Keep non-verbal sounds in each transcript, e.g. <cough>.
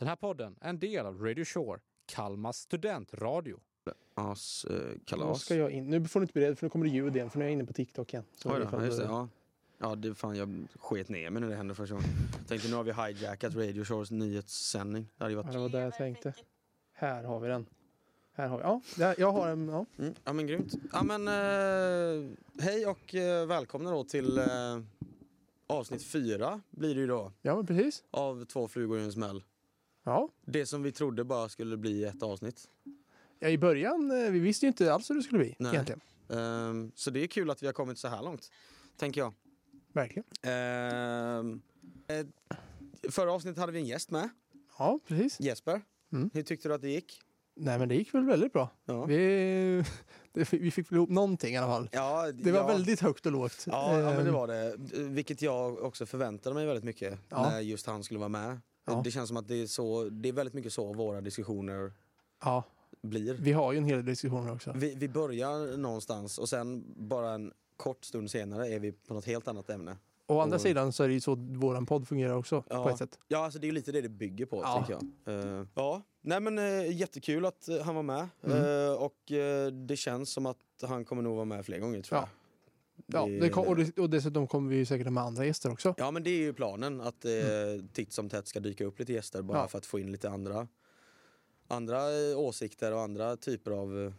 Den här podden är en del av Radio Shore, Kalmas studentradio. As, eh, Nu ska jag in. Nu får du inte bli rädd för nu kommer det ljud igen för nu är jag inne på TikTok igen. Så Oj då, just det, ja. Ja, det fan jag sket ner mig när det hände första gången. Tänkte nu har vi hijackat Radio Shores nyhetssändning. Det hade ju Ja, varit... det var det jag tänkte. Här har vi den. Här har vi. Ja, där, jag har en. Ja. Mm, ja men grymt. Ja men eh, hej och eh, välkomna då till eh, avsnitt fyra blir det ju då. ja, men precis. Av Två flugor i en smäll. Ja. Det som vi trodde bara skulle bli ett avsnitt. ja, i början, eh, vi visste ju inte alls hur det skulle bli Nej. egentligen. Ehm, så det är kul att vi har kommit så här långt. Tänker jag. Verkligen. Eh, förra avsnittet hade vi en gäst med. Ja, precis. Jesper. Mm. Hur tyckte du att det gick? Nej, men det gick väl väldigt bra. Ja. Vi, <laughs> vi fick väl ihop någonting i alla fall. Ja, Det var ja. väldigt högt och lågt. Ja, ja, men det Ehm, var det. Vilket jag också förväntade mig väldigt mycket när just han skulle vara med. Ja. Det känns som att det är, så, det är väldigt mycket så våra diskussioner Ja, blir. vi har ju en hel del diskussioner också. Vi, vi börjar någonstans och sen bara en kort stund senare är vi på något helt annat ämne. Å andra och- sidan så är det ju så våran podd fungerar också Ja. på ett sätt. Ja, alltså det är ju lite det det bygger på, Ja. tänker jag. Eh, ja, nej men uh, jättekul att han var med. Mm. Eh, och det känns som att han kommer nog vara med fler gånger, tror Ja. jag. Ja, Det- kom, och, det, och dessutom kommer vi säkert ha med andra gäster också. Ja men det är ju planen att eh, titt som tätt ska dyka upp lite gäster bara Mm. Ja. för att få in lite andra, andra eh, åsikter och andra typer av eh,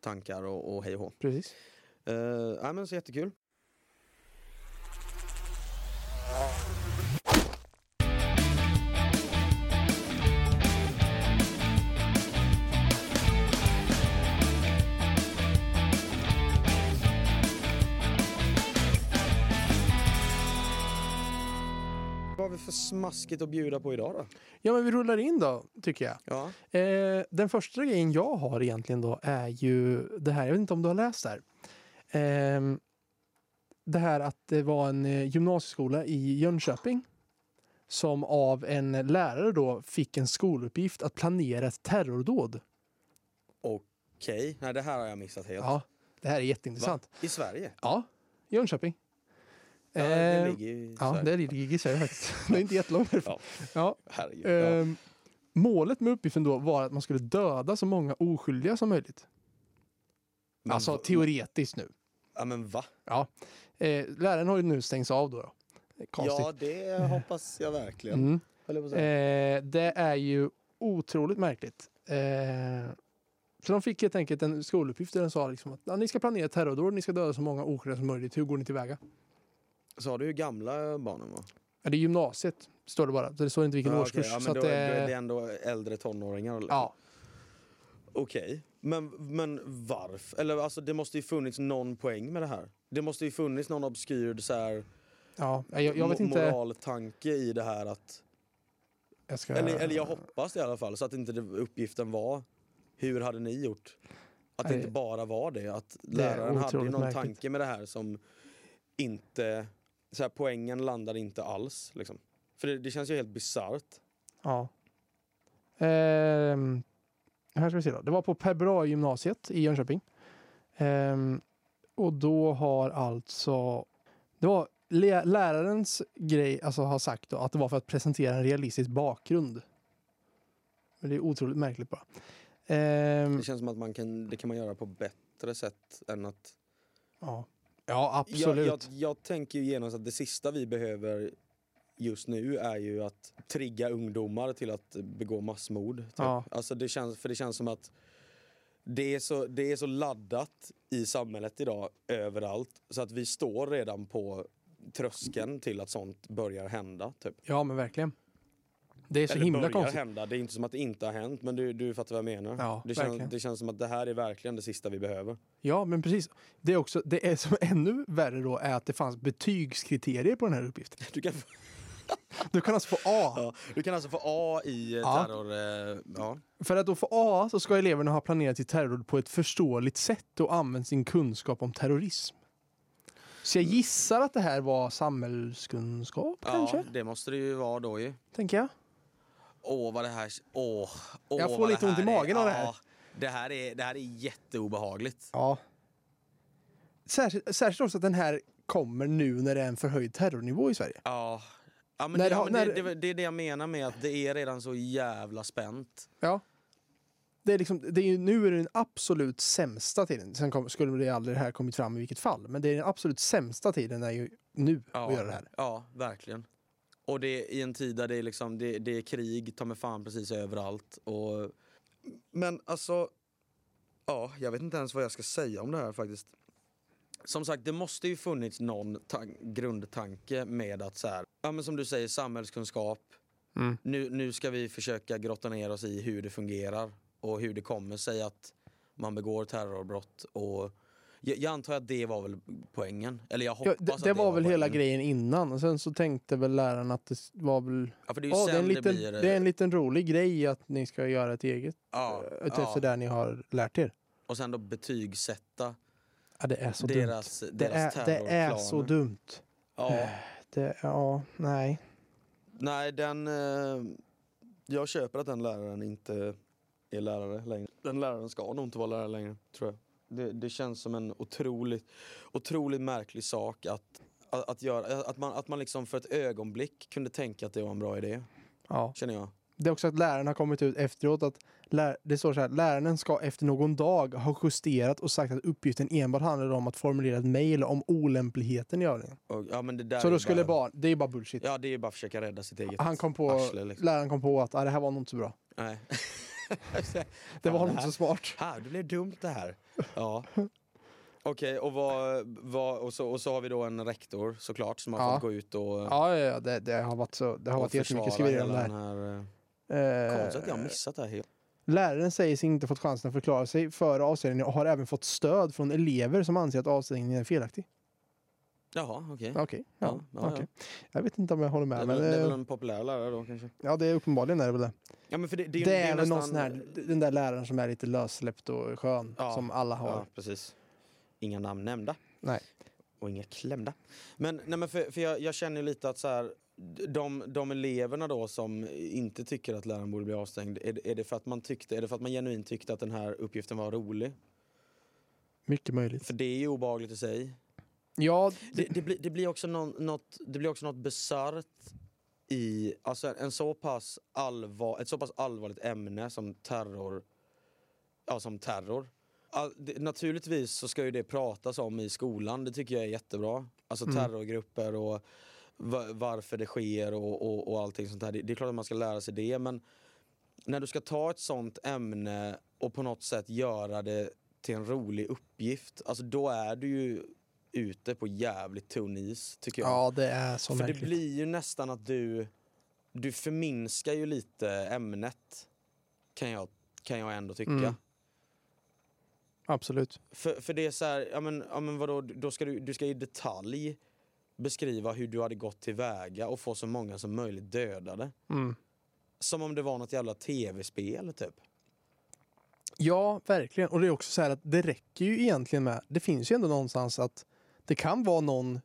tankar och, och hej och hå. Precis. Eh, nej, men så jättekul. Har vi för smaskigt att bjuda på idag då? Ja, men vi rullar in då, tycker jag. Ja, Eh, den första grejen jag har egentligen då är ju det här, jag vet inte om du har läst det här. Ehm, det här att det var en eh, gymnasieskola i Jönköping som av en lärare då fick en skoluppgift att planera ett terrordåd. okej. Nej det här har jag missat helt. Ja, det här är Va? jätteintressant. I Sverige? Ja, Jönköping. Ja, det Eh, ligger ju i Ja, Sverige. det ligger i Sverige faktiskt. Det är inte jättelångt härifrån. Ja. Ja. Ehm, målet med uppgiften då var att man skulle döda så många oskyldiga som möjligt. Men alltså va- teoretiskt nu. Ja men va? Ja. Eh, läraren har ju nu stängts av då. då. Konstigt. Ja det hoppas jag verkligen. Mm. Eh, det är ju otroligt märkligt. Eh, så de fick helt enkelt en skoluppgift där den sa liksom att ja, ni ska planera terrordåd, ni ska döda så många oskyldiga som möjligt. Hur går ni tillväga? Sa du hur gamla barnen var? Ja, det är gymnasiet, står det bara. Det står inte vilken Ja, årskurs. okej, ja, så då, är- då är det ändå äldre tonåringar? eller? ja, Okej, men, men varför? Eller alltså det måste ju funnits någon poäng med det här. Det måste ju funnits någon obskyr så här, ja, jag, jag vet inte. moraltanke i det här att... Jag ska, Eller, eller jag hoppas det i alla fall, så att inte det, uppgiften var hur hade ni gjort? Att det inte bara var det, att är läraren hade någon märkligt. tanke med det här som inte... Så här, poängen landade inte alls. Liksom. För det, det känns ju helt bisarrt. Ja. Ehm, här ska vi se då. Det var på Per gymnasiet i Jönköping. Ehm, och då har alltså... Det var lä- lärarens grej, alltså har sagt då, att det var för att presentera en realistisk bakgrund. Men det är otroligt märkligt bara. Ehm, Det känns som att man kan, det kan man göra på bättre sätt än att... ja. Ja, Jag, absolut. jag, jag tänker ju genast att det sista vi behöver just nu är ju att trigga ungdomar till att begå massmord. Typ. Ja. Alltså det känns, för det känns som att det är, så, det är så laddat i samhället idag överallt så att vi står redan på tröskeln till att sånt börjar hända. Typ. Ja, men verkligen. Det är så Eller himla konstigt. hända, det är inte som att det inte har hänt men du, du fattar vad jag menar. Ja, det, känns, det känns som att det här är verkligen det sista vi behöver. Ja, men precis. Det är också, det är som ännu värre då är att det fanns betygskriterier på den här uppgiften. Du kan, <laughs> Du kan alltså få A. ja, du kan alltså få A i eh, Ja. terror... Eh, ja. För att då få A så ska eleverna ha planerat sitt terrordåd på ett förståeligt sätt och använt sin kunskap om terrorism. Så jag gissar att det här var samhällskunskap kanske? Ja, det måste det ju vara då ju. Tänker jag. Åh, vad det här... Åh, åh, Jag får lite ont i magen är, av det här. Ja, det här är, det här är jätteobehagligt. Ja. Särskilt, särskilt också att den här kommer nu när det är en förhöjd terrornivå i Sverige. Ja, Ja, men När det, ja, men när- det, det, det är det jag menar med att det är redan så jävla spänt. Ja. Det är liksom, det är ju, nu är det den absolut sämsta tiden. Sen kom, skulle det aldrig det här kommit fram i vilket fall. Men det är den absolut sämsta tiden är ju nu att göra det här. Ja, verkligen. Och det är i en tid där det är, liksom, det, det är krig, ta med fan precis överallt. Och... Men alltså, ja, jag vet inte ens vad jag ska säga om det här faktiskt. Som sagt, det måste ju funnits någon tan- grundtanke med att så här, ja men som du säger, samhällskunskap. Mm. Nu, nu ska vi försöka grotta ner oss i hur det fungerar och hur det kommer sig att man begår terrorbrott. Och jag, jag antar att det var väl poängen. Eller jag Ja, hoppas det, att det var väl hela poängen. grejen innan. Och sen så tänkte väl läraren att det var väl... Ja, för det är Ja, det, är en det, liten, blir... det är en liten rolig grej att ni ska göra ett eget ja, ja, utefter ja. där ni har lärt er. Och sen då betygsätta Ja, det är så dumt. deras, Det deras är, det är så dumt. Ja. Det, ja, nej. Nej, den... Eh, jag köper att den läraren inte är lärare längre. Den läraren ska nog inte vara lärare längre, tror jag. Det, det känns som en otroligt, otroligt märklig sak att, att, att göra. Att man, att man liksom för ett ögonblick kunde tänka att det var en bra idé, Ja. känner jag. Det är också att läraren har kommit ut efteråt att lär, det står så här, läraren ska efter någon dag ha justerat och sagt att uppgiften enbart handlade om att formulera ett mejl om olämpligheten i övningen. Och, ja, men det där Så då skulle bara, det är bara bullshit. Ja, det är bara att försöka rädda sitt eget Han kom på, arsle. Liksom. läraren kom på att ah, det här var nog inte så bra. Nej. <laughs> Det var nog inte så smart. Här, det blev dumt det här. Ja. Okej, och, vad, vad, och, så, och så har vi då en rektor såklart som har Ja. fått gå ut och, Ja, ja, ja det, det har varit, så, det har och varit jättemycket skriverier om det hela här. den här... eh, Eh, Konstigt att jag har missat det här helt. Läraren säger sig inte fått chansen att förklara sig före avstängningen och har även fått stöd från elever som anser att avstängningen är felaktig. Jaha, okej. Okej, ja, Ja, ja, okej. Jag vet inte om jag håller Det, är med. väl- Men, det är väl eh, en populär lärare då kanske? ja, det är uppenbarligen är det väl det. Ja, men för det, det, Det, är ju- är ju väl nästan- här, den där läraren som är lite lössläppt och skön, Ja, som alla har. Ja, precis. Inga namn nämnda. Nej. Och inga klämda. Men, nej, men för, för jag, jag känner lite att så här, de, de eleverna då som inte tycker att läraren borde bli avstängd, är, det- är, det för att man tyckte, är det för att man genuint tyckte att den här uppgiften var rolig? Mycket möjligt. För det är ju obehagligt i sig. Ja, Det, det, blir, det, blir också någon, något, det blir också något bisarrt i alltså en så pass allvar, ett så pass allvarligt ämne som terror. Ja, som terror. All, det, naturligtvis så ska ju det pratas om i skolan, det tycker jag är jättebra. Alltså Mm. terrorgrupper och va, varför det sker och, och, och allting sånt där. Det, det är klart att man ska lära sig det men när du ska ta ett sånt ämne och på något sätt göra det till en rolig uppgift, alltså då är du ju ute på jävligt tunn is tycker jag. ja, det är så För det märkligt. blir ju nästan att du, du förminskar ju lite ämnet. Kan jag, kan jag ändå tycka. Mm. Absolut. För, för det är så här, ja men, ja men vadå, då ska du, du ska i detalj beskriva hur du hade gått tillväga och få så många som möjligt dödade. Mm. Som om det var något jävla tv-spel typ. Ja, verkligen. Och det är också så här att det räcker ju egentligen med, det finns ju ändå någonstans att det kan vara någon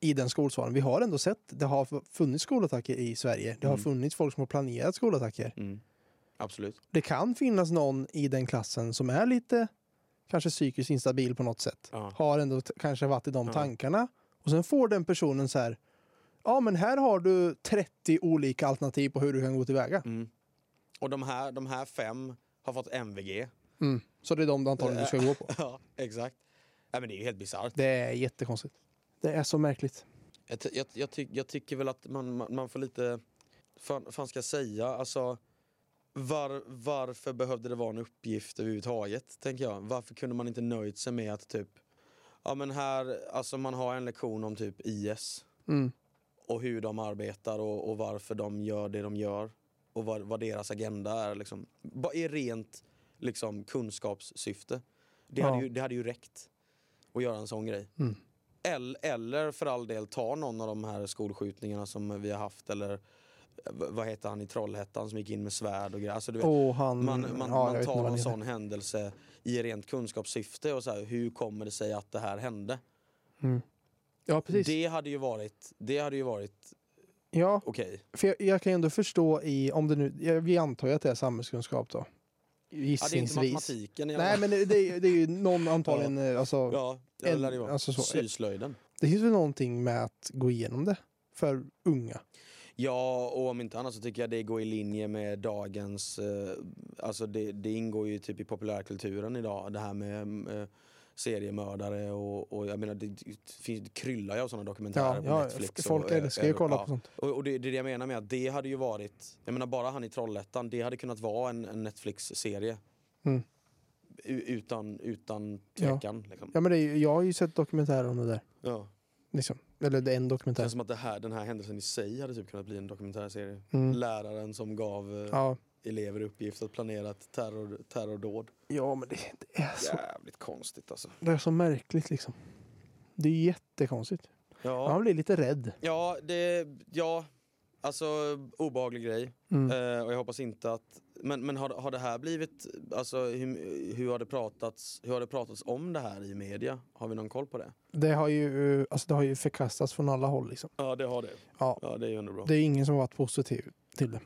i den skolsvaren. Vi har ändå sett, det har funnits skolattacker i Sverige. Det har Mm. funnits folk som har planerat skolattacker. Mm. Absolut. Det kan finnas någon i den klassen som är lite kanske psykiskt instabil på något sätt. Ja. Har ändå kanske varit i de Ja. tankarna. Och sen får den personen så här, ja men här har du 30 olika alternativ på hur du kan gå tillväga. Mm. Och de här, de här fem har fått MVG. Mm. Så det är de antagligen du ska gå på. <laughs> ja, exakt. Ja, men det är ju helt bisarrt. Det är jättekonstigt. Det är så märkligt. Jag, jag, jag, ty, jag tycker väl att man, man, man får lite... Fan, fan ska jag säga? Alltså, var, varför behövde det vara en uppgift överhuvudtaget? Tänker jag. Varför kunde man inte nöjt sig med att typ... Ja men här, alltså man har en lektion om typ IS Mm. och hur de arbetar och, och varför de gör det de gör. Och vad, vad deras agenda är liksom. Bara i rent liksom, kunskapssyfte. Det, Ja. hade ju, det hade ju räckt att göra en sån grej. Mm. Eller, eller för all del ta någon av de här skolskjutningarna som vi har haft eller vad heter han i Trollhättan som gick in med svärd och grejer. Alltså, vet, Och han... man man, ja, man tar heter. sån händelse i rent kunskapssyfte och så här, hur kommer det sig att det här hände? Mm. Ja, precis. Det hade ju varit, det hade ju varit Ja, okej. för jag, jag kan ju ändå förstå i, om det nu, jag, vi antar ju att det är samhällskunskap då. Ja, det är inte Gissningsvis. matematiken Nej, men det, det, är, ju- det är ju någon antagligen, eh, alltså, Ja, det en- det alltså så- Syslöjden. det finns väl någonting med att gå igenom det för unga. Ja, och om inte annat så tycker jag det går i linje med dagens... Eh, alltså det, det ingår ju typ i populärkulturen idag, det här med eh, seriemördare och, och jag menar det, det, det kryllar ju av sådana dokumentärer Ja, på ja, Netflix. folk och, älskar ju att kolla ja. på sånt. Och, och det, det är det jag menar med att det hade ju varit, jag menar bara han i Trollhättan, det hade kunnat vara en, en Netflix-serie. Mm. Utan, utan tvekan. Liksom. Ja, men det jag har ju sett dokumentärer om det där. Ja. Liksom. Eller det är en Det dokumentär. känns som att det här, den här händelsen i sig hade typ kunnat bli en dokumentärserie. Mm. Läraren som gav eh, Ja. Elever uppgift att planera ett terror, terrordåd. ja, men det, det, är så, Jävligt konstigt alltså. det är så märkligt liksom. Det är jättekonstigt. Ja, Man blir lite rädd. ja, det, ja alltså obehaglig grej. Mm. Eh, och jag hoppas inte att... Men, men har, har det här blivit... Alltså hur, hur, har det pratats, hur har det pratats om det här i media? Har vi någon koll på det? Det har ju, alltså det har ju förkastats från alla håll liksom. Ja, det har det. Ja. Ja, det är ju ändå bra. Det är ingen som har varit positiv till det.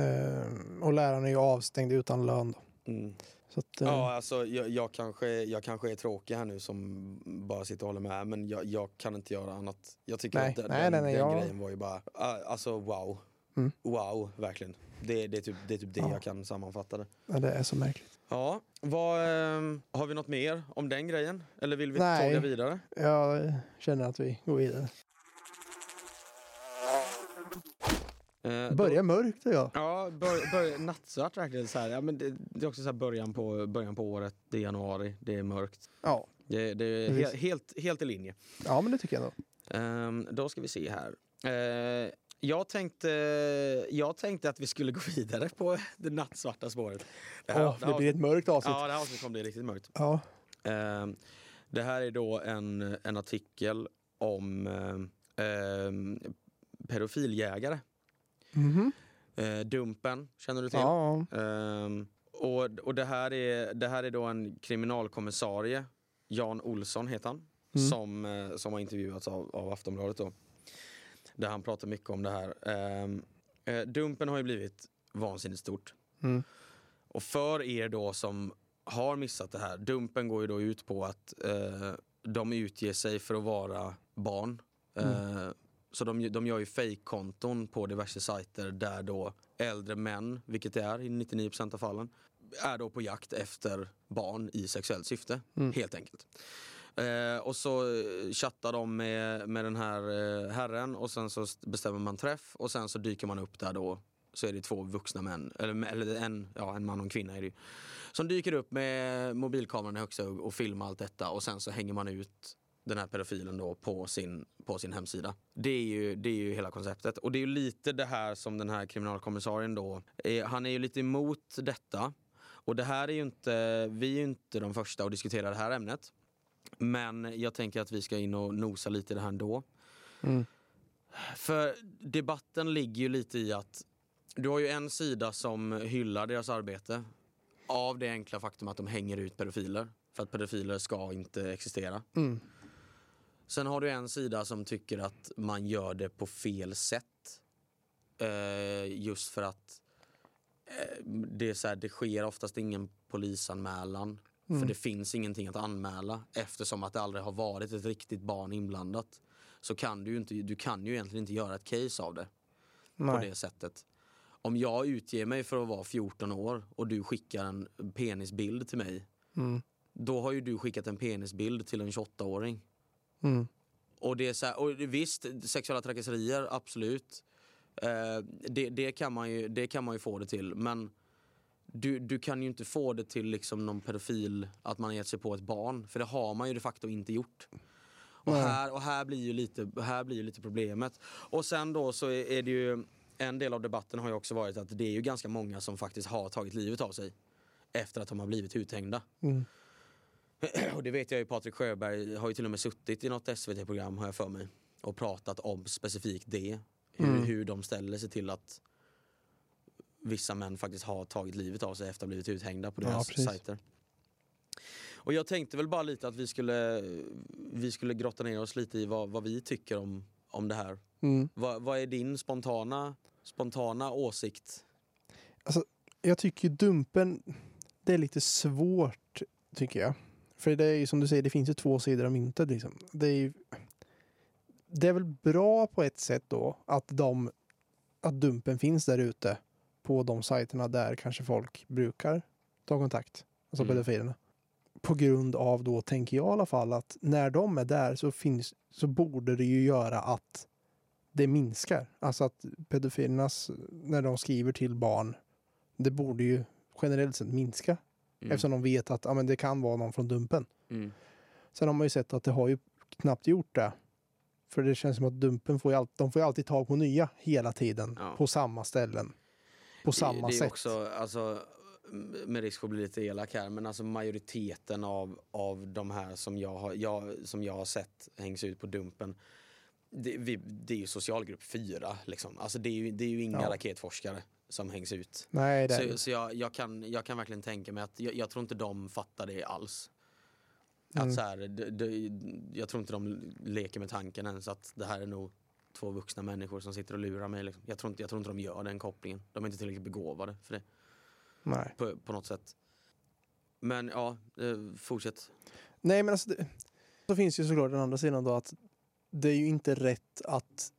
Eh, och läraren är ju avstängd utan lön. Mm. Så att, eh, Ja, alltså jag, jag, kanske, jag kanske är tråkig här nu som bara sitter och håller med men jag, jag kan inte göra annat. Jag tycker Nej, att den, nej, nej, den jag- grejen var ju bara, ah, alltså wow. Mm. Wow, verkligen. Det, det är typ det, är typ det Ja. jag kan sammanfatta det. ja, det är så märkligt. Ja, vad, ehm, har vi något mer om den grejen? Eller vill vi Nej. tåga vidare? Jag känner att vi går vidare. Eh, Börjar mörkt jag. Ja, bör, bör, nattsvart verkligen. Så här. Ja, men det, det är också så början, på, början på året, det är januari, det är mörkt. Ja. Det, det är he, helt, helt i linje. ja, men det tycker jag nog. Ehm, då ska vi se här. Eh, jag, tänkte, jag tänkte att vi skulle gå vidare på det nattsvarta spåret. Det här, det blir ett mörkt avsnitt. Ja, det här avsnittet kommer bli riktigt mörkt. Ja. Ehm, det här är då en, en artikel om ehm, ehm, Mhm. Eh, Dumpen, känner du till? Ja. Ehm, och och det, här är, det här är då en kriminalkommissarie, Jan Olsson heter han, Mm. som, eh, som har intervjuats av, av Aftonbladet. Då, där han pratar mycket om det här. Ehm, eh, dumpen har ju blivit vansinnigt stort. Mm. Och för er då som har missat det här, Dumpen går ju då ut på att eh, de utger sig för att vara barn. Eh, så de, de gör ju fake-konton på diverse sajter där då äldre män, vilket det är i 99% av fallen, är då på jakt efter barn i sexuellt syfte, Mm. helt enkelt. Eh, och så eh, chattar de med, med den här eh, herren och sen så st- bestämmer man träff och sen så dyker man upp där då så är det två vuxna män, eller, eller en, ja, en man och en kvinna är det ju, som dyker upp med mobilkameran i högsta hugg och filmar allt detta och sen så hänger man ut den här pedofilen då på sin, på sin hemsida. Det är, ju, det är ju hela konceptet. Och det är ju lite det här som den här kriminalkommissarien då, är, han är ju lite emot detta. Och det här är ju inte, vi är ju inte de första att diskutera det här ämnet. Men jag tänker att vi ska in och nosa lite i det här ändå. Mm. För debatten ligger ju lite i att du har ju en sida som hyllar deras arbete av det enkla faktum att de hänger ut pedofiler. För att pedofiler ska inte existera. Mm. Sen har du en sida som tycker att man gör det på fel sätt. Eh, just för att eh, det, är så här, det sker oftast ingen polisanmälan. Mm. För det finns ingenting att anmäla eftersom att det aldrig har varit ett riktigt barn inblandat. Så kan du ju, inte, du kan ju egentligen inte göra ett case av det på Nej. det sättet. Om jag utger mig för att vara 14 år och du skickar en penisbild till mig. Mm. Då har ju du skickat en penisbild till en 28-åring. Mm. Och, det är så här, och visst, sexuella trakasserier, absolut. Eh, det, det, kan man ju, det kan man ju få det till. Men du, du kan ju inte få det till liksom någon pedofil, att man har gett sig på ett barn. För det har man ju de facto inte gjort. Och här, och här blir ju lite, här blir ju lite problemet. Och sen då så är, är det ju, en del av debatten har ju också varit att det är ju ganska många som faktiskt har tagit livet av sig. Efter att de har blivit uthängda. Mm. <clears throat> Och det vet jag ju, Patrik Sjöberg har ju till och med suttit i något SVT-program har jag för mig. Och pratat om specifikt det. Hur, Mm. hur de ställer sig till att vissa män faktiskt har tagit livet av sig efter att ha blivit uthängda på Ja, deras precis. sajter. Och jag tänkte väl bara lite att vi skulle, vi skulle grotta ner oss lite i vad, vad vi tycker om, om det här. Mm. Vad, vad är din spontana, spontana åsikt? Jag tycker Dumpen, det är lite svårt tycker jag. För det är ju som du säger, det finns ju två sidor av myntet liksom. Det är, ju, det är väl bra på ett sätt då att de att dumpen finns där ute på de sajterna där kanske folk brukar ta kontakt, alltså Mm. pedofilerna. På grund av då, tänker jag i alla fall, att när de är där så, finns, så borde det ju göra att det minskar. Alltså att pedofilernas, när de skriver till barn, det borde ju generellt sett minska. Mm. Eftersom de vet att ja, men det kan vara någon från dumpen. Mm. Sen har man ju sett att det har ju knappt gjort det. För det känns som att dumpen får ju, all, de får ju alltid tag på nya hela tiden. Ja. På samma ställen. På samma det, det är sätt. också, alltså, med risk för att bli lite elak här, men alltså majoriteten av, av de här som jag, har, jag, som jag har sett hängs ut på Dumpen, det, vi, det är ju socialgrupp 4. Liksom. Alltså, det, är ju, det är ju inga Ja. raketforskare som hängs ut. Nej, det Så, så jag, jag, kan, jag kan verkligen tänka mig att jag, jag tror inte de fattar det alls. Mm. Att så här, det, det, jag tror inte de leker med tanken ens att det här är nog två vuxna människor som sitter och lurar mig. Liksom. Jag, tror inte, jag tror inte de gör den kopplingen. De är inte tillräckligt begåvade för det Nej. på, på något sätt. Men ja, eh, fortsätt. Nej, men alltså det, så finns ju såklart den andra sidan då att det är ju inte rätt att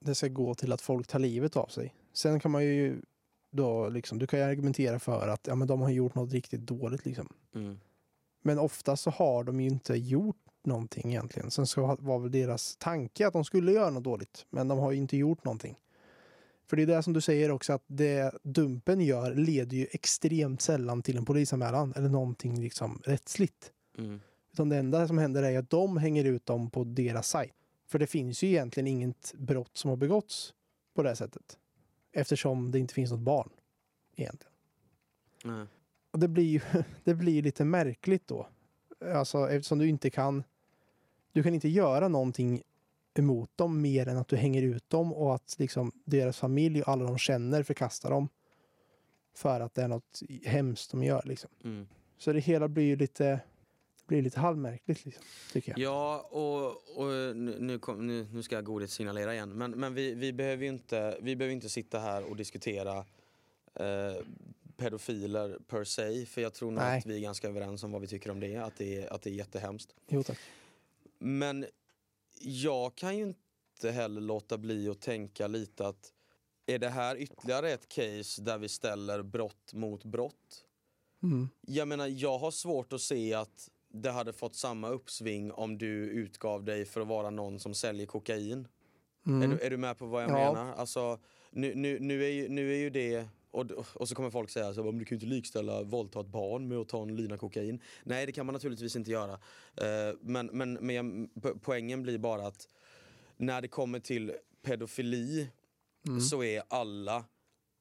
det ska gå till att folk tar livet av sig. Sen kan man ju då liksom, du kan ju argumentera för att ja, men de har gjort något riktigt dåligt liksom. Mm. Men ofta så har de ju inte gjort någonting egentligen. Sen så var väl deras tanke att de skulle göra något dåligt. Men de har ju inte gjort någonting. För det är det som du säger också att det Dumpen gör leder ju extremt sällan till en polisanmälan eller någonting liksom rättsligt. Mm. Utan det enda som händer är att de hänger ut dem på deras sajt. För det finns ju egentligen inget brott som har begåtts på det sättet. Eftersom det inte finns något barn egentligen. Nej. Och det blir ju <laughs> det blir lite märkligt då. Alltså eftersom du inte kan du kan inte göra någonting emot dem mer än att du hänger ut dem och att liksom deras familj och alla de känner förkastar dem. För att det är något hemskt de gör liksom. Mm. Så det hela blir ju lite blir lite halvmärkligt liksom, tycker jag. Ja, och, och nu, kom, nu, nu ska jag godhet signalera igen. Men, men vi, vi, behöver inte, vi behöver inte sitta här och diskutera eh, pedofiler per se. För jag tror nog Nej. att vi är ganska överens om vad vi tycker om det. Att det är, att det är jättehemskt. Jo tack. Men jag kan ju inte heller låta bli att tänka lite att är det här ytterligare ett case där vi ställer brott mot brott? Mm. Jag menar, jag har svårt att se att det hade fått samma uppsving om du utgav dig för att vara någon som säljer kokain. Mm. Är, du, är du med på vad jag Ja. menar? Alltså, nu, nu, nu, är ju, nu är ju det... Och, och så kommer folk säga så, "Men du kan ju inte likställa våldta ett barn med att ta en lina kokain. Nej, det kan man naturligtvis inte göra. Eh, men men, men poängen blir bara att när det kommer till pedofili Mm. så är alla,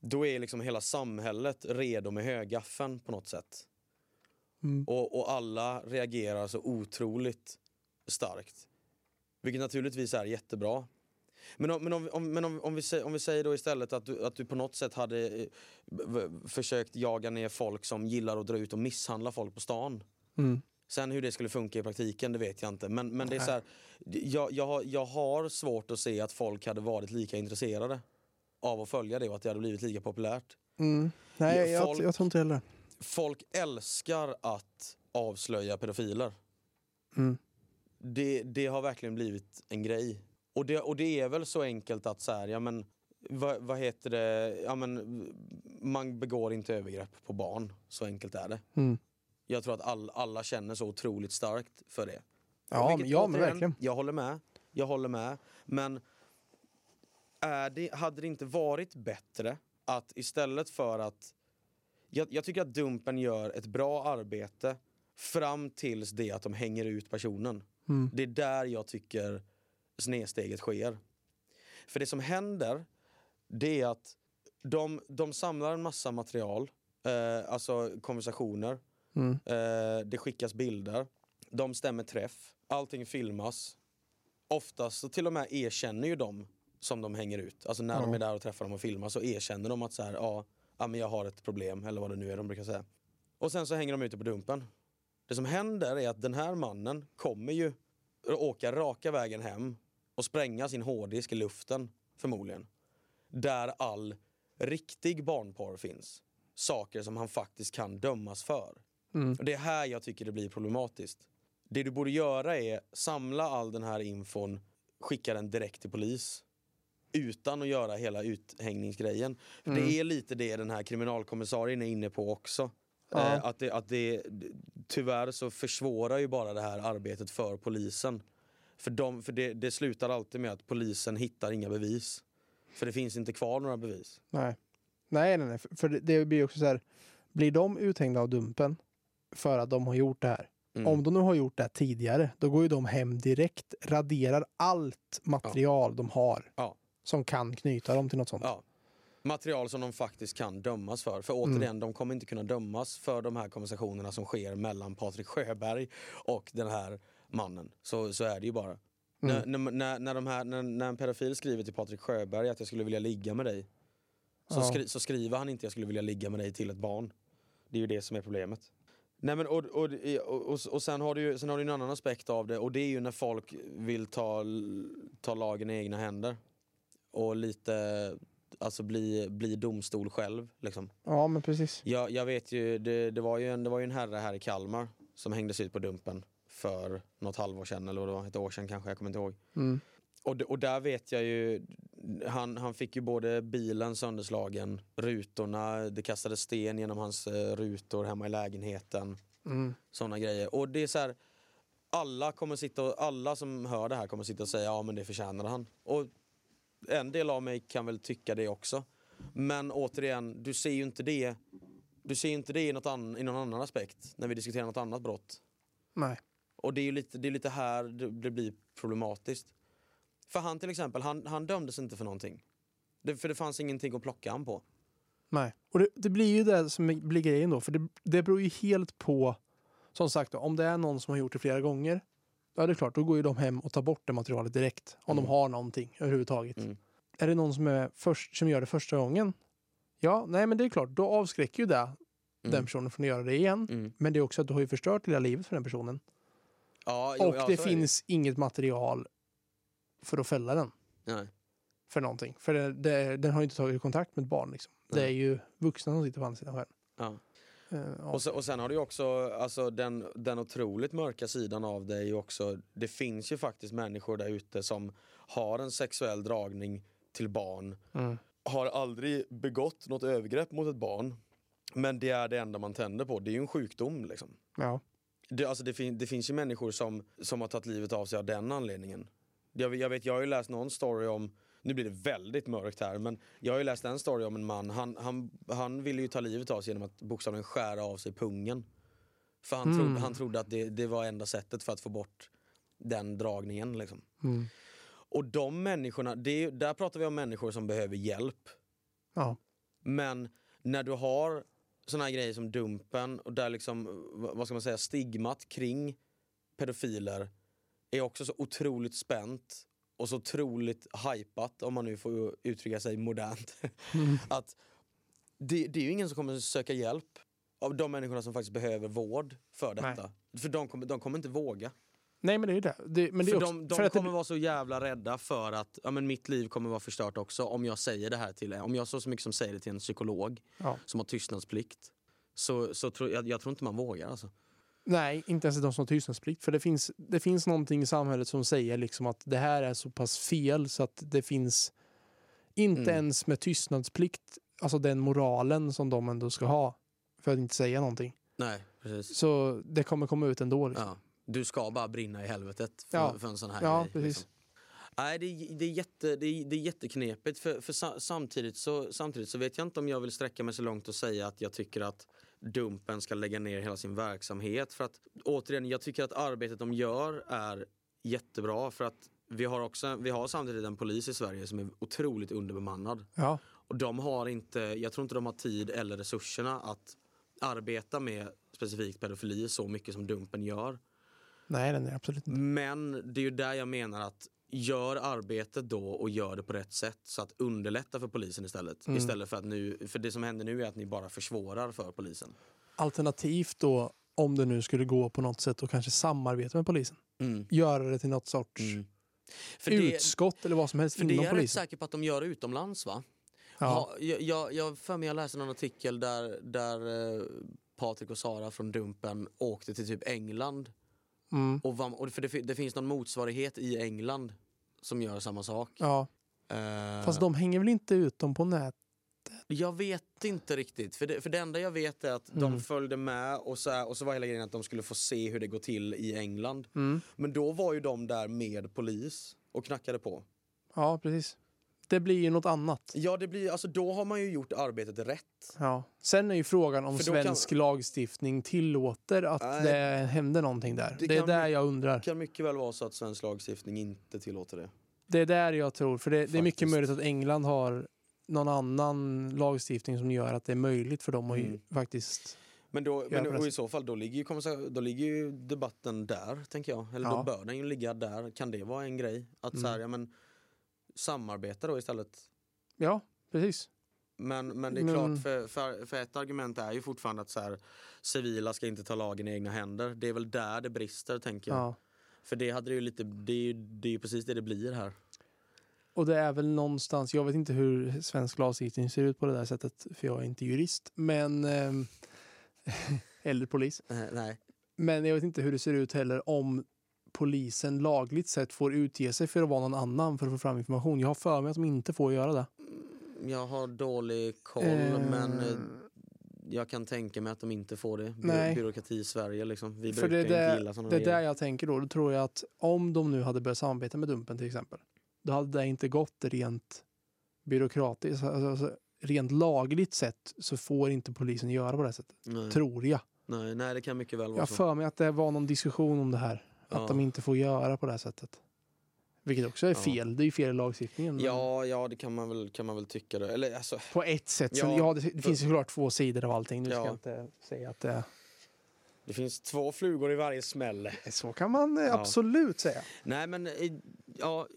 då är liksom hela samhället redo med högaffeln på något sätt. Mm. Och, och alla reagerar så otroligt starkt. Vilket naturligtvis är jättebra. Men om, men om, om, men om, om, vi, säger, om vi säger då istället att du, att du på något sätt hade eh, försökt jaga ner folk som gillar att dra ut och misshandla folk på stan. Mm. Sen hur det skulle funka i praktiken, det vet jag inte. Men, men det är så här, jag, jag, har, jag har svårt att se att folk hade varit lika intresserade av att följa det och att det hade blivit lika populärt. Mm. Nej, Ja, jag, folk- jag tror inte heller. Folk älskar att avslöja pedofiler. Mm. Det, det har verkligen blivit en grej. Och det, och det är väl så enkelt att så här, ja men vad, vad heter det, ja men man begår inte övergrepp på barn. Så enkelt är det. Mm. Jag tror att all, alla känner så otroligt starkt för det. Ja, men, ja men verkligen. Jag håller med. Jag håller med. Men är det, hade det inte varit bättre att istället för att... Jag, jag tycker att Dumpen gör ett bra arbete fram tills det att de hänger ut personen. Mm. Det är där jag tycker snedsteget sker. För det som händer, det är att de, de samlar en massa material, eh, alltså konversationer, Mm. Eh, det skickas bilder, de stämmer träff, allting filmas. Oftast så till och med erkänner ju de som de hänger ut. Alltså när Ja. de är där och träffar dem och filmar så erkänner de att så här, ja, ja men jag har ett problem eller vad det nu är de brukar säga. Och sen så hänger de ute på dumpen. Det som händer är att den här mannen kommer ju åka raka vägen hem och spränga sin hårddisk i luften förmodligen. Där all riktig barnporr finns. Saker som han faktiskt kan dömas för. Mm. Och det är här jag tycker det blir problematiskt. Det du borde göra är samla all den här infon, skicka den direkt till polis. Utan att göra hela uthängningsgrejen. För Mm. Det är lite det den här kriminalkommissarien är inne på också. Ja. Eh, att det, att det, tyvärr så försvårar ju bara det här arbetet för polisen. För, de, för det, det slutar alltid med att polisen hittar inga bevis. För det finns inte kvar några bevis. Nej. Nej, nej, nej. För- det, det blir också så här. Blir de uthängda av Dumpen för att de har gjort det här? Mm. Om de nu har gjort det här tidigare, då går ju de hem direkt, raderar allt material de har Ja. Som kan knyta dem till något sånt. Ja. Material som de faktiskt kan dömas för. För återigen, de kommer inte kunna dömas för de här konversationerna som sker mellan Patrik Sjöberg och den här mannen. Så, så är det ju bara. När, när, när, när, de här, när, när en pedofil skriver till Patrik Sjöberg att jag skulle vilja ligga med dig så, Ja. skri, så skriver han inte jag skulle vilja ligga med dig till ett barn. Det är ju det som är problemet. Nej, men, och, och, och, och, och sen har du ju sen har du en annan aspekt av det och det är ju när folk vill ta, ta lagen i egna händer. Och lite alltså bli, bli domstol själv. Liksom. Ja, men precis. Jag, jag vet ju, det, det, var ju en, det var ju en herre här i Kalmar som hängdes ut på Dumpen för något halvår sedan eller vad det var, ett år sedan kanske, jag kommer inte ihåg. Mm. Och, och där vet jag ju, han, han fick ju både bilen sönderslagen, rutorna, det kastades sten genom hans eh, rutor hemma i lägenheten. Mm. Sådana grejer. Och det är så här, alla, kommer sitta och, alla som hör det här kommer sitta och säga ja men det förtjänade han. Och en del av mig kan väl tycka det också. Men återigen, du ser ju inte det du ser ju inte det i, något an, i någon annan aspekt när vi diskuterar något annat brott. Nej. Och det är ju lite, det är lite här det, det blir problematiskt. För han till exempel, han, han dömdes inte för någonting. Det, för det fanns ingenting att plocka han på. Nej. Och det, det blir ju det som blir grejen då. För det, det beror ju helt på, som sagt, då, om det är någon som har gjort det flera gånger, är det klart, då går ju de hem och tar bort det materialet direkt. Om Mm. de har någonting överhuvudtaget. Mm. Är det någon som, är först, som gör det första gången? Ja, nej men det är klart, då avskräcker ju det den Mm. personen från att göra det igen. Mm. Men det är också att du har ju förstört hela livet för den personen. Ja, jo, och ja, det är finns inget material för att fälla den Nej. för någonting. För det, det, den har ju inte tagit kontakt med ett barn. Liksom. Det är ju vuxna som sitter på andra sidan själv. Ja. Eh, ja. Och, sen, och sen har du också alltså, den, den otroligt mörka sidan av det är ju också, det finns ju faktiskt människor där ute som har en sexuell dragning till barn, Mm. har aldrig begått något övergrepp mot ett barn, men det är det enda man tänder på. Det är ju en sjukdom liksom. Ja. Det, alltså det, fin, det finns ju människor som, som har tagit livet av sig av den anledningen. Jag, jag, vet, jag har ju läst någon story om, nu blir det väldigt mörkt här, men jag har ju läst en story om en man, han, han, han ville ju ta livet av sig genom att bokstavligen skära av sig pungen. För han, Mm. trodde, han trodde att det, det var enda sättet för att få bort den dragningen. Liksom. Mm. Och de människorna, det, är- där pratar vi om människor som behöver hjälp. Ja. Men när du har såna här grejer som Dumpen och där liksom, vad ska man säga, stigmat kring pedofiler är också så otroligt spänt och så otroligt hypat om man nu får uttrycka sig modernt. Mm. <laughs> att det, det är ju ingen som kommer söka hjälp av de människorna som faktiskt behöver vård för detta. För de kommer, de kommer inte våga. Nej men det är det. det men det för också, de, de för att det, kommer vara så jävla rädda för att ja, men mitt liv kommer vara förstört också om jag säger det här till Om jag så så mycket som säger det till en psykolog ja. som har tystnadsplikt så, så tror jag, jag tror inte man vågar alltså. Nej, inte ens de som har tystnadsplikt. För det finns, det finns någonting i samhället som säger liksom att det här är så pass fel så att det finns inte Mm. ens med tystnadsplikt, alltså den moralen som de ändå ska ha för att inte säga någonting. Nej, precis. Så det kommer komma ut ändå. Liksom. Ja. Du ska bara brinna i helvetet för, Ja. för en sån här Ja, grej. precis. Liksom. Nej, det, är- det, är jätte, det, är, det är jätteknepigt för, för sa, samtidigt, så, samtidigt så vet jag inte om jag vill sträcka mig så långt och säga att jag tycker att Dumpen ska lägga ner hela sin verksamhet. För att återigen, jag tycker att arbetet de gör är jättebra för att vi har, också, vi har samtidigt en polis i Sverige som är otroligt underbemannad. Ja. Och de har inte, jag tror inte de har tid eller resurserna att arbeta med specifikt pedofili så mycket som Dumpen gör. Nej, den är absolut inte. Men det är ju där jag menar att gör arbetet då och gör det på rätt sätt så att underlätta för polisen istället. Mm. Istället för att nu, för det som händer nu är att ni bara försvårar för polisen. Alternativt då, om det nu skulle gå på något sätt och kanske samarbeta med polisen. Mm. Göra det till något sorts Mm. Det, utskott eller vad som helst för det inom är jag rätt polisen. säker på att de gör utomlands va? Ja. Ha, jag, jag, jag för mig jag läste någon artikel där, där eh, Patrik och Sara från Dumpen åkte till typ England. Mm. Och, för det, det finns någon motsvarighet i England som gör samma sak. ja. Eh, Fast de hänger väl inte ut dem på nät? Jag vet inte riktigt. För det, för det enda jag vet är att Mm. de följde med och så, här, och så var hela grejen att de skulle få se hur det går till i England. Mm. Men då var ju de där med polis och knackade på. Ja, precis. Det blir ju något annat. Ja, det blir, alltså då har man ju gjort arbetet rätt. Ja. Sen är ju frågan om då kan- svensk lagstiftning tillåter att Nej. det händer någonting där. Det Det, är där jag undrar. Det kan mycket väl vara så att svensk lagstiftning inte tillåter det. Det är där jag tror, för det, det är mycket möjligt att England har någon annan lagstiftning som gör att det är möjligt för dem att ju Mm. faktiskt... Men, då, men och i så fall, då ligger, ju, då ligger ju debatten där, tänker jag. Eller Ja. då bör den ju ligga där. Kan det vara en grej? Att så här, Mm. ja men samarbeta då istället. Ja, precis. Men, men det är klart, för, för, för ett argument är ju fortfarande att så här, civila ska inte ta lagen i egna händer. Det är väl där det brister, tänker jag. Ja. För det hade det ju lite, det är ju, det är ju precis det det blir här. Och det är väl någonstans, jag vet inte hur svensk lagstiftning ser ut på det där sättet, för jag är inte jurist, men... ehm, <laughs> eller polis. Eh, nej. Men jag vet inte hur det ser ut heller om polisen lagligt sett får utge sig för att vara någon annan för att få fram information. Jag har för mig att de inte får göra det. Jag har dålig koll, Eh, men eh, jag kan tänka mig att de inte får det. Nej. Byråkrati i Sverige liksom. Vi För brukar det, inte gilla sådana det är där jag tänker då. Då tror jag att om de nu hade börjat samarbeta med Dumpen till exempel. Då hade det inte gått rent byråkratiskt. Alltså, alltså, rent lagligt sett så får inte polisen göra på det här sättet. nej. Tror jag. nej, nej, det kan mycket väl Jag vara har så. för mig att det var någon diskussion om det här. Ja. Att de inte får göra på det här sättet. Vilket också är Ja. fel. Det är ju fel i lagstiftningen. men Ja, ja, det kan man väl, kan man väl tycka. Då. Eller alltså, På ett sätt. Ja, ja, det, det finns såklart två sidor av allting. Nu ska Ja. inte säga att det det finns två flugor i varje smäll. Så kan man eh, Ja. absolut säga. Nej men eh, ja,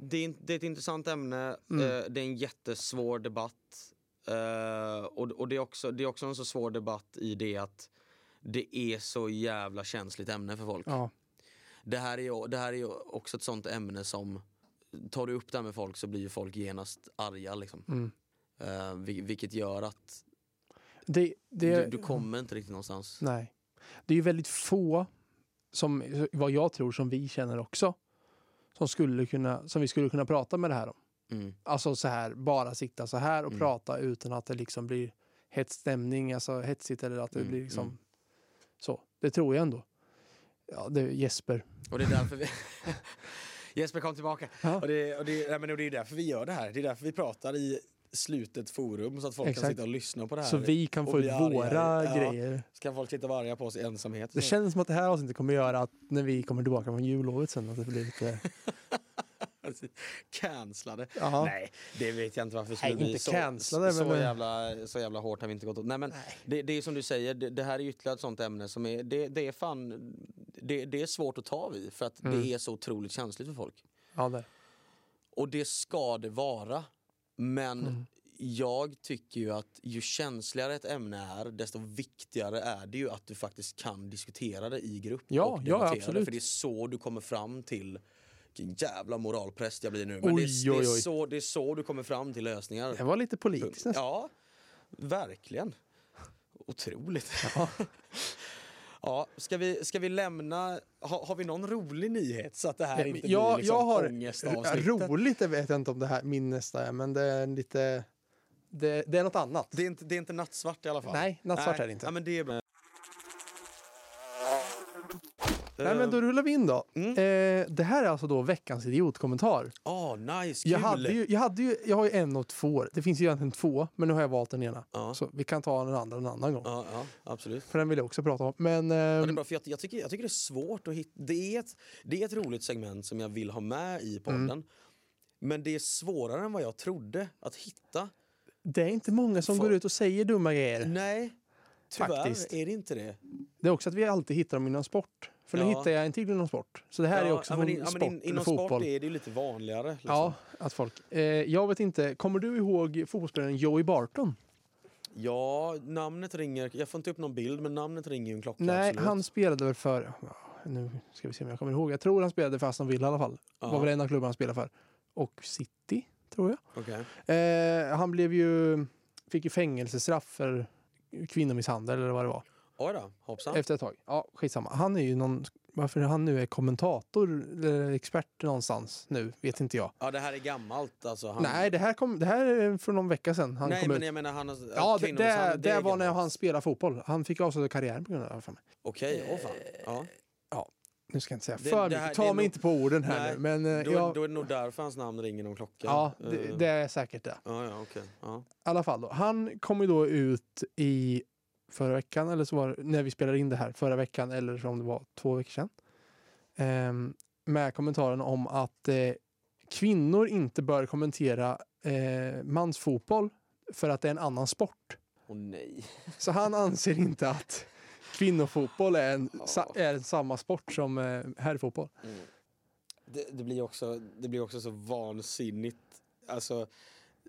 det är, ett intressant ämne, Mm. eh, det är en jättesvår debatt. Och och det, är också, det är också en så svår debatt i det att det är så jävla känsligt ämne för folk. Ja. Det, här är, det här är också ett sånt ämne som, tar du upp det här med folk så blir ju folk genast arga liksom. Mm. Vil- vilket gör att Det, det, du, du kommer inte riktigt någonstans. Nej. Det är ju väldigt få, som, vad jag tror, som vi känner också. Som, skulle kunna, som vi skulle kunna prata med det här om. Mm. Alltså så här, bara sitta så här och Mm. prata utan att det liksom blir hetsstämning, stämning, alltså hetsigt eller att det Mm, blir liksom mm. så. Det tror jag ändå. Ja, det är Jesper. Och det är därför vi... <laughs> Jesper kom tillbaka. Ja. Och det, och, det, nej, men och det är därför vi gör det här. Det är därför vi pratar i slutet forum så att folk kan Exakt. sitta och lyssna på det här. Så vi kan få ut arga. våra Ja. grejer. Så kan folk sitta och vara arga på oss i ensamhet. Det känns som att det här avsnittet kommer göra att när vi kommer tillbaka från jullovet sen att det blir lite... <laughs> Cancellade. Ja. Nej, det vet jag inte varför Nej, skulle bli. inte så, cancellade, så, men- jävla, så jävla hårt har vi inte gått åt. Nej, men det, det är som du säger, det, det här är ytterligare ett sånt ämne som är, det, det är fan, det, det är svårt att ta vid för att Mm. det är så otroligt känsligt för folk. Ja, där. Och det ska det vara. Men Mm. jag tycker ju att ju känsligare ett ämne är, desto viktigare är det ju att du faktiskt kan diskutera det i grupp. Ja, och ja, debattera Det, absolut. för det är så du kommer fram till vilken jävla moralpräst jag blir nu. Men Oj, det, är, det, är så, det är så du kommer fram till lösningar. Det var lite politiskt. Ja, verkligen. Otroligt. Ja. <laughs> Ja, ska, vi, ska vi lämna, ha, har vi någon rolig nyhet så att det här inte jag, blir liksom jag har ångestavsnittet? <laughs> roligt, det vet jag inte om det här min nästa är, men det är lite... Det, det är något annat. Det är, inte, det är inte nattsvart i alla fall. Nej, nattsvart är det inte. Ja, men det är bra. Nej, men då rullar vi in då. Mm. Eh, det här är alltså då veckans idiotkommentar. Åh, nice, kul! Jag, hade ju, jag, hade ju, jag har ju en och två. Det finns ju egentligen två, men nu har jag valt den ena. Ja. Så vi kan ta den andra en annan gång. Ja, ja, absolut. För den vill jag också prata om. Men Ja, det är ehm, bra, för jag, jag, tycker, jag tycker det är svårt att hitta... Det är, ett, det är ett roligt segment som jag vill ha med i podden. Mm. Men det är svårare än vad jag trodde att hitta. det är inte många som Får- går ut och säger dumma grejer. Nej, tyvärr Faktiskt. är det inte det. Det är också att vi alltid hittar dem inom sport. För nu Ja. hittar jag en till inom sport. Så det här är också ja, men, in- ja, sport men in, Inom fotboll. sport är det ju lite vanligare. Liksom. Ja, att folk... Eh, jag vet inte, kommer du ihåg fotbollsspelaren Joey Barton? ja, namnet ringer. Jag får inte upp någon bild, men namnet ringer ju en klocka. Nej, absolut. han spelade väl för... ja, Nu ska vi se om jag kommer ihåg. Jag tror han spelade för Aston Villa i alla fall. Ja. var väl en av klubbarna han spelade för. Och City, tror jag. Okej. Eh, han blev ju... Fick ju fängelsestraff för kvinnomisshandel eller vad det var. Oj då, hoppsan. efter ett tag. Ja, skitsamma. Han är ju någon, varför han nu är kommentator eller expert någonstans nu, vet inte jag. Ja det här är gammalt alltså. Han... Nej, det här, kom, det här är för någon vecka sedan han Nej kom men ut. jag menar han. Ja, det, kvinnomisshandel, det, det var när han spelade fotboll. Han fick avsluta karriären på grund av det. Okej, åh fan. Ja. Nu ska jag inte säga Det- för det mycket. Ta mig nog- inte på orden här Nej, nu. Men eh, Då, jag, då är det nog därför hans namn ringer någon klocka. ja, det, Eh, det är säkert det. Ja, ja, okej. Ja. I alla fall då. Han kom ju då ut i förra veckan, eller så var det när vi spelade in det här, förra veckan eller om det var två veckor sedan. ehm, med kommentaren om att eh, kvinnor inte bör kommentera eh, mansfotboll för att det är en annan sport. Åh nej. Så han anser inte att kvinnofotboll är, en, Ja. sa, är samma sport som eh, herrfotboll. Mm. Det, det, blir också, det blir också så vansinnigt. Alltså,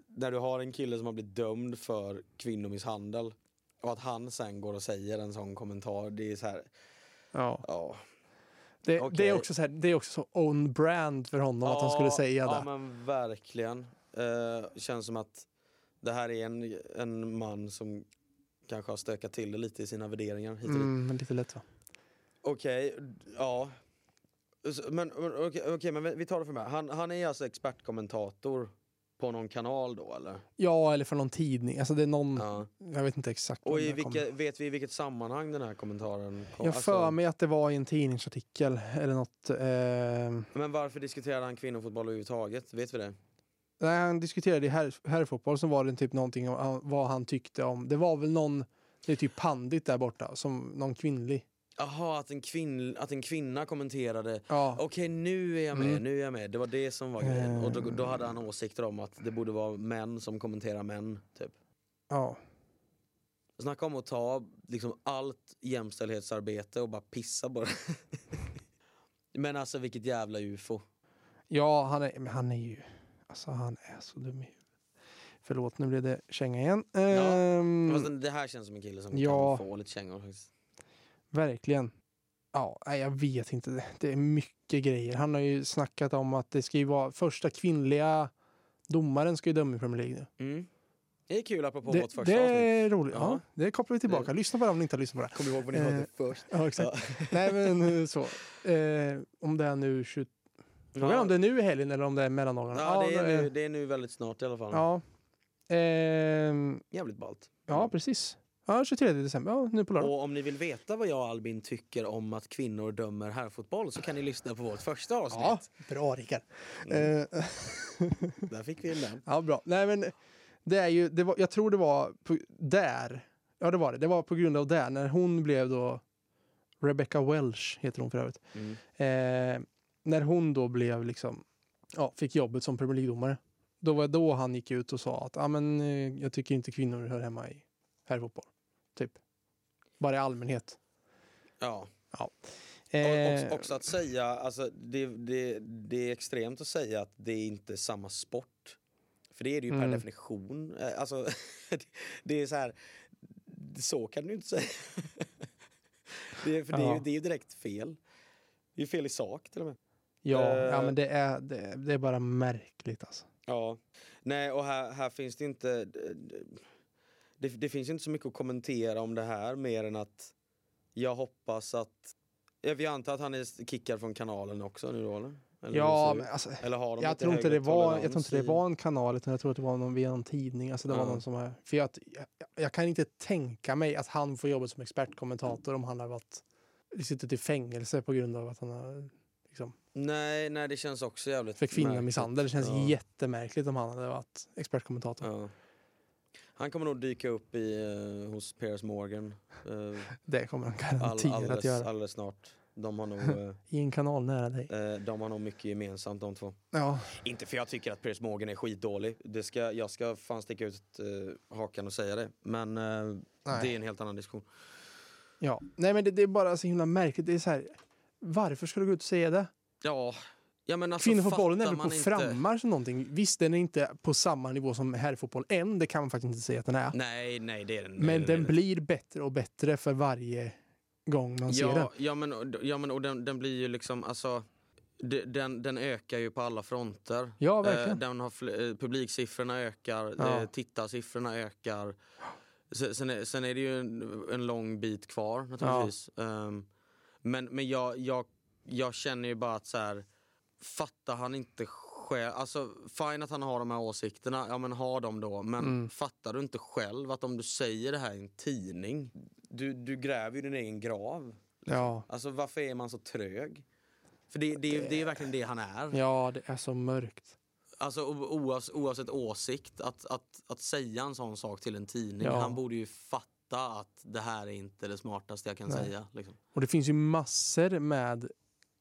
när du har en kille som har blivit dömd för kvinnomisshandel och att han sen går och säger en sån kommentar. Det är så här, Ja. ja. Det, Okej. det, är också så här, det är också så on brand för honom att han skulle Ja, säga Ja det. men verkligen. Eh, känns som att det här är en, en man som kanske har stökat till det lite i sina värderingar hit. Mm, men lite lätt va? Okej, ja. Så- Men, okej, okej, men vi- tar det för mig. Han, han är alltså expertkommentator på någon kanal då eller? Ja, eller för någon tidning. Alltså det är någon, Ja. jag vet inte exakt. Och i vilka, vet vi i vilket sammanhang den här kommentaren kom? Jag Alltså, för mig att det var i en tidningsartikel eller något. Eh, Men varför diskuterade han kvinnofotboll överhuvudtaget? Vet vi det? När han diskuterade i herr, herrfotboll så var det typ någonting om vad han tyckte om. Det var väl någon, det är typ pandit där borta, som någon kvinnlig. Jaha, att, en kvinn, att en kvinna kommenterade Ja, Okej nu är jag med, Mm. nu är jag med. Det var det som var grejen. Och då, Eh. då hade han åsikter om att det borde vara män som kommenterar män. Typ. ja. Snacka om att ta liksom, allt jämställdhetsarbete och bara pissa på det. <laughs> Men alltså vilket jävla ufo. ja han, är, han är ju, alltså han är så dum i huvudet. Förlåt, nu blev det känga igen. Fast den- det här känns som en kille som Ja. kan få lite kängor faktiskt. Verkligen. Ja, nej, jag vet inte. Det- är mycket grejer. Han har ju snackat om att det ska ju vara första kvinnliga domaren ska ju döma i Premier League nu. Mm. Det är kul apropå Det, vårt första det avsnitt. är roligt. Ja. Ja. det kopplar vi tillbaka. Lyssna på det om ni inte har lyssnat på det. Kom ihåg vad ni Eh, hörde först. Ja, exakt. Nej, men eh, <laughs> så. Eh, om det är nu 20... Frågan Ja, om det är nu i helgen eller om det är mellandagarna. ja, det, är det nu, det är nu väldigt snart i alla fall. Ja. Ehm, Jävligt ballt. ja, precis. Ja, 23 december. Ja, nu på lördag. Och om ni vill veta vad jag och Albin tycker om att kvinnor dömer herrfotboll så kan ni lyssna på vårt första avsnitt. Ja, bra Rickard. Mm. Eh, <laughs> Där fick vi in den. Ja, bra. Nej, men det är ju, det var, jag tror det var på, där. Ja, det var det. Det var på grund av det. När hon blev då, Rebecca Welsh heter hon för övrigt. Mm. Eh, när hon då blev liksom, ja, fick jobbet som Premier League-domare. Då var det då han gick ut och sa att ah, men, eh, jag tycker inte kvinnor hör hemma i herrfotboll. Typ. Bara i allmänhet. Ja. Eh, Och, också att säga, alltså, det, det, det är extremt att säga att det är inte samma sport. För det är det ju per Mm. definition. Eh, Alltså, <laughs> det- är så här, så kan du inte säga. <laughs> Det är, för det, är, ju- Ja. det är direkt fel. Det är ju fel i sak till och med. Ja, ja, eh, men det är, det, det är bara märkligt alltså. Ja. Nej, och här, här finns det inte... Det, det finns inte så mycket att kommentera om det här mer än att jag hoppas att... Ja, Vi antar att han är kickad från kanalen också nu då eller? eller Ja, men alltså, eller har de jag tror, inte det var, jag tror inte det var en kanal, utan jag tror att det var någon, via någon tidning. Alltså det var Ja. någon som är, för jag, jag, jag kan inte tänka mig att han får jobba som expertkommentator om han har varit, suttit i fängelse på grund av att han har liksom, Nej, nej, det känns också jävligt för kvinnomisshandel. Det känns Ja. jättemärkligt om han hade varit expertkommentator. Ja. Han kommer nog dyka upp i, eh, hos Piers Morgan eh, Det kommer han all, garanterat att alldeles, göra. alldeles snart. De har, nog, eh, <laughs> I en kanal nära dig. eh, de har nog mycket gemensamt de två. Ja, Inte för jag tycker att Piers Morgan är skitdålig. Det ska, jag ska fan sticka ut eh, hakan och säga det. Men eh, det är en helt annan diskussion. ja. Nej men det, det är bara så himla märkligt. Det är så här, varför ska du gå ut och säga det? Ja, ja men alltså Kvinnofotbollen är väl på inte- frammarsch någonting. Visst, den är inte på samma nivå som herrfotboll än. Det kan man faktiskt inte säga att den är. Nej, nej det är den. Men är den blir bättre och bättre för varje gång man ser den. Ja, ja men, ja, men och den, den blir ju liksom, alltså de- den, den ökar ju på alla fronter. Ja, Eh, verkligen. den har eh, publiksiffrorna ökar, Ja. eh, tittarsiffrorna ökar. Sen, är, sen är det ju en, en lång bit kvar naturligtvis. Ehm, men men jag, jag, jag känner ju bara att så här, fattar han inte själv, alltså fine att han har de här åsikterna, ja men ha dem då. Men Mm. fattar du inte själv att om du säger det här i en tidning, du, du gräver ju din egen grav. Ja. Alltså varför är man så trög? För det, det, det är verkligen det han är. ja, det är så mörkt. Alltså oavs, oavsett åsikt, att, att, att säga en sån sak till en tidning, Ja. han borde ju fatta att det här är inte det smartaste jag kan Nej. säga. Liksom. Och det finns ju massor med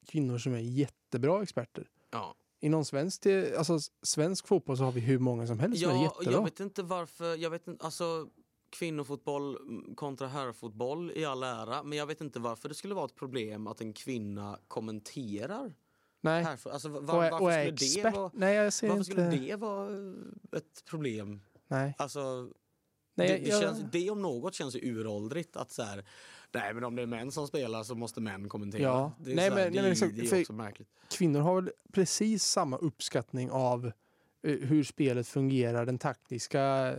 kvinnor som är jättebra experter. Ja. Inom svensk, alltså, svensk fotboll så har vi hur många som helst som är Ja, jättebra. jag vet inte varför, jag vet inte, alltså kvinnofotboll kontra herrfotboll i all ära, men jag vet inte varför det skulle vara ett problem att en kvinna kommenterar Nej. herrfotboll. Alltså, var, och är, varför och skulle det vara, Nej, jag ser varför inte. skulle det vara ett problem? Nej. Alltså, Nej, det, det, jag- känns, det om något känns ju uråldrigt att så här, nej men om det är män som spelar så måste män kommentera. Ja. Det är, Nej, här, men- det, nej, exakt, det är också märkligt. Kvinnor har väl precis samma uppskattning av eh, hur spelet fungerar, den taktiska,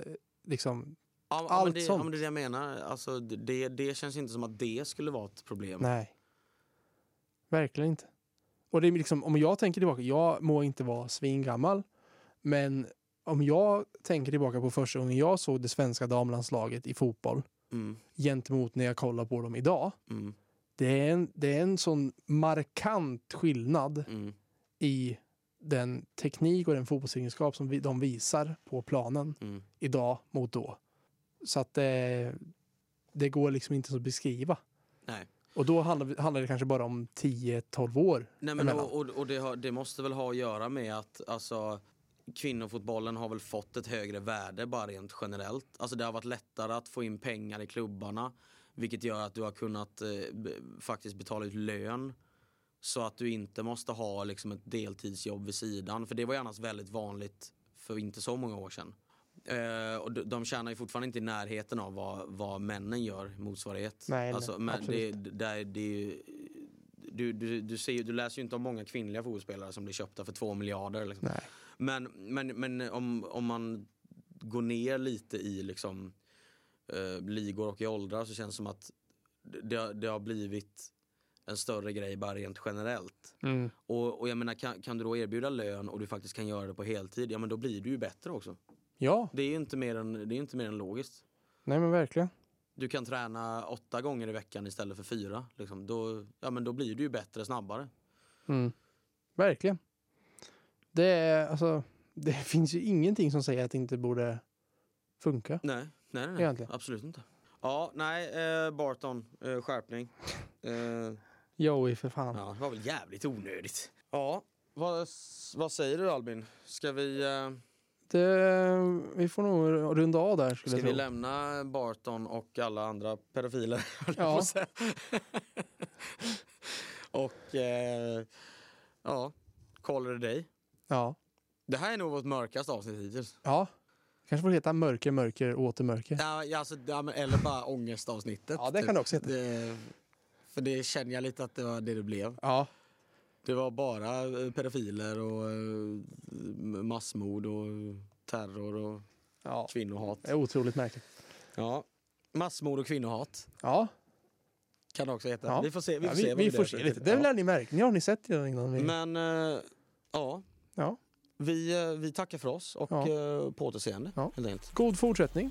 liksom. Ja, ja, allt det, ja, sånt. men det är det jag menar. Alltså, det, det känns inte som att det skulle vara ett problem. Nej. Verkligen inte. Och det är liksom, om jag tänker tillbaka, jag må inte vara svingammal, men om jag tänker tillbaka på första gången jag såg det svenska damlandslaget i fotboll Mm, gentemot när jag kollar på dem idag. mm, Det är en, det är en sån markant skillnad mm. i den teknik och den fotbollsegenskap som vi, de visar på planen Mm. idag mot då. Så att det, det går liksom inte att beskriva. Nej. Och då handlar, handlar det kanske bara om 10-12 år. Nej, men och, och, och det, har, det måste väl ha att göra med att alltså, kvinnofotbollen har väl fått ett högre värde bara rent generellt. Alltså det har varit lättare att få in pengar i klubbarna vilket gör att du har kunnat eh, faktiskt betala ut lön så att du inte måste ha liksom, ett deltidsjobb vid sidan. För det var ju annars väldigt vanligt för inte så många år sedan. Eh, och de, de tjänar ju fortfarande inte i närheten av vad, vad männen gör motsvarighet. Nej, alltså, men det, det, det är ju, du, du, du, ser, du läser ju inte om många kvinnliga fotbollsspelare som blir köpta för två miljarder. Liksom. Nej. Men, men, men om, om man går ner lite i liksom, eh, ligor och i åldrar så känns det som att det, det har blivit en större grej bara rent generellt. Mm. Och, och jag menar, kan, kan du då erbjuda lön och du faktiskt kan göra det på heltid, ja men då blir du ju bättre också. Ja, Det är ju inte mer än, det är inte mer än logiskt. nej men verkligen. Du kan träna åtta gånger i veckan istället för fyra. Liksom. Då, ja, men då blir du ju bättre snabbare. Mm. Verkligen. Det, är, alltså, det <laughs> finns ju ingenting som säger att det inte borde funka. Nej, nej, nej. Egentligen. absolut inte. Ja, nej, eh, Barton, eh, skärpning. <laughs> Eh, Joey för fan. ja, det var väl jävligt onödigt. Ja, vad, vad säger du Albin? Ska vi, eh, Det, vi får nog runda av där skulle ska vi lämna Barton och alla andra pedofiler? <laughs> Ja. och eh, ja, it a day. Ja. Det här är nog vårt mörkaste avsnitt hittills. ja. Kanske får heta mörker, mörker, åter mörker. Ja, ja, alltså, ja, men, eller bara ångestavsnittet. Ja, det kan det också heta. Det, för det känner jag lite att det var det det blev. Ja. Det var bara eh, pedofiler och eh, massmord och terror och ja. kvinnohat. Det är otroligt märkligt. Ja. Massmord och kvinnohat Ja, kan det också heta. Ja. Vi får se. Vi ja, får vi, se, vi det får se lite. Det lär ni märka. Ni har ni sett redan innan vi... Men eh, ja, Ja. vi, eh, vi tackar för oss och Ja. eh, på återseende Ja. God fortsättning.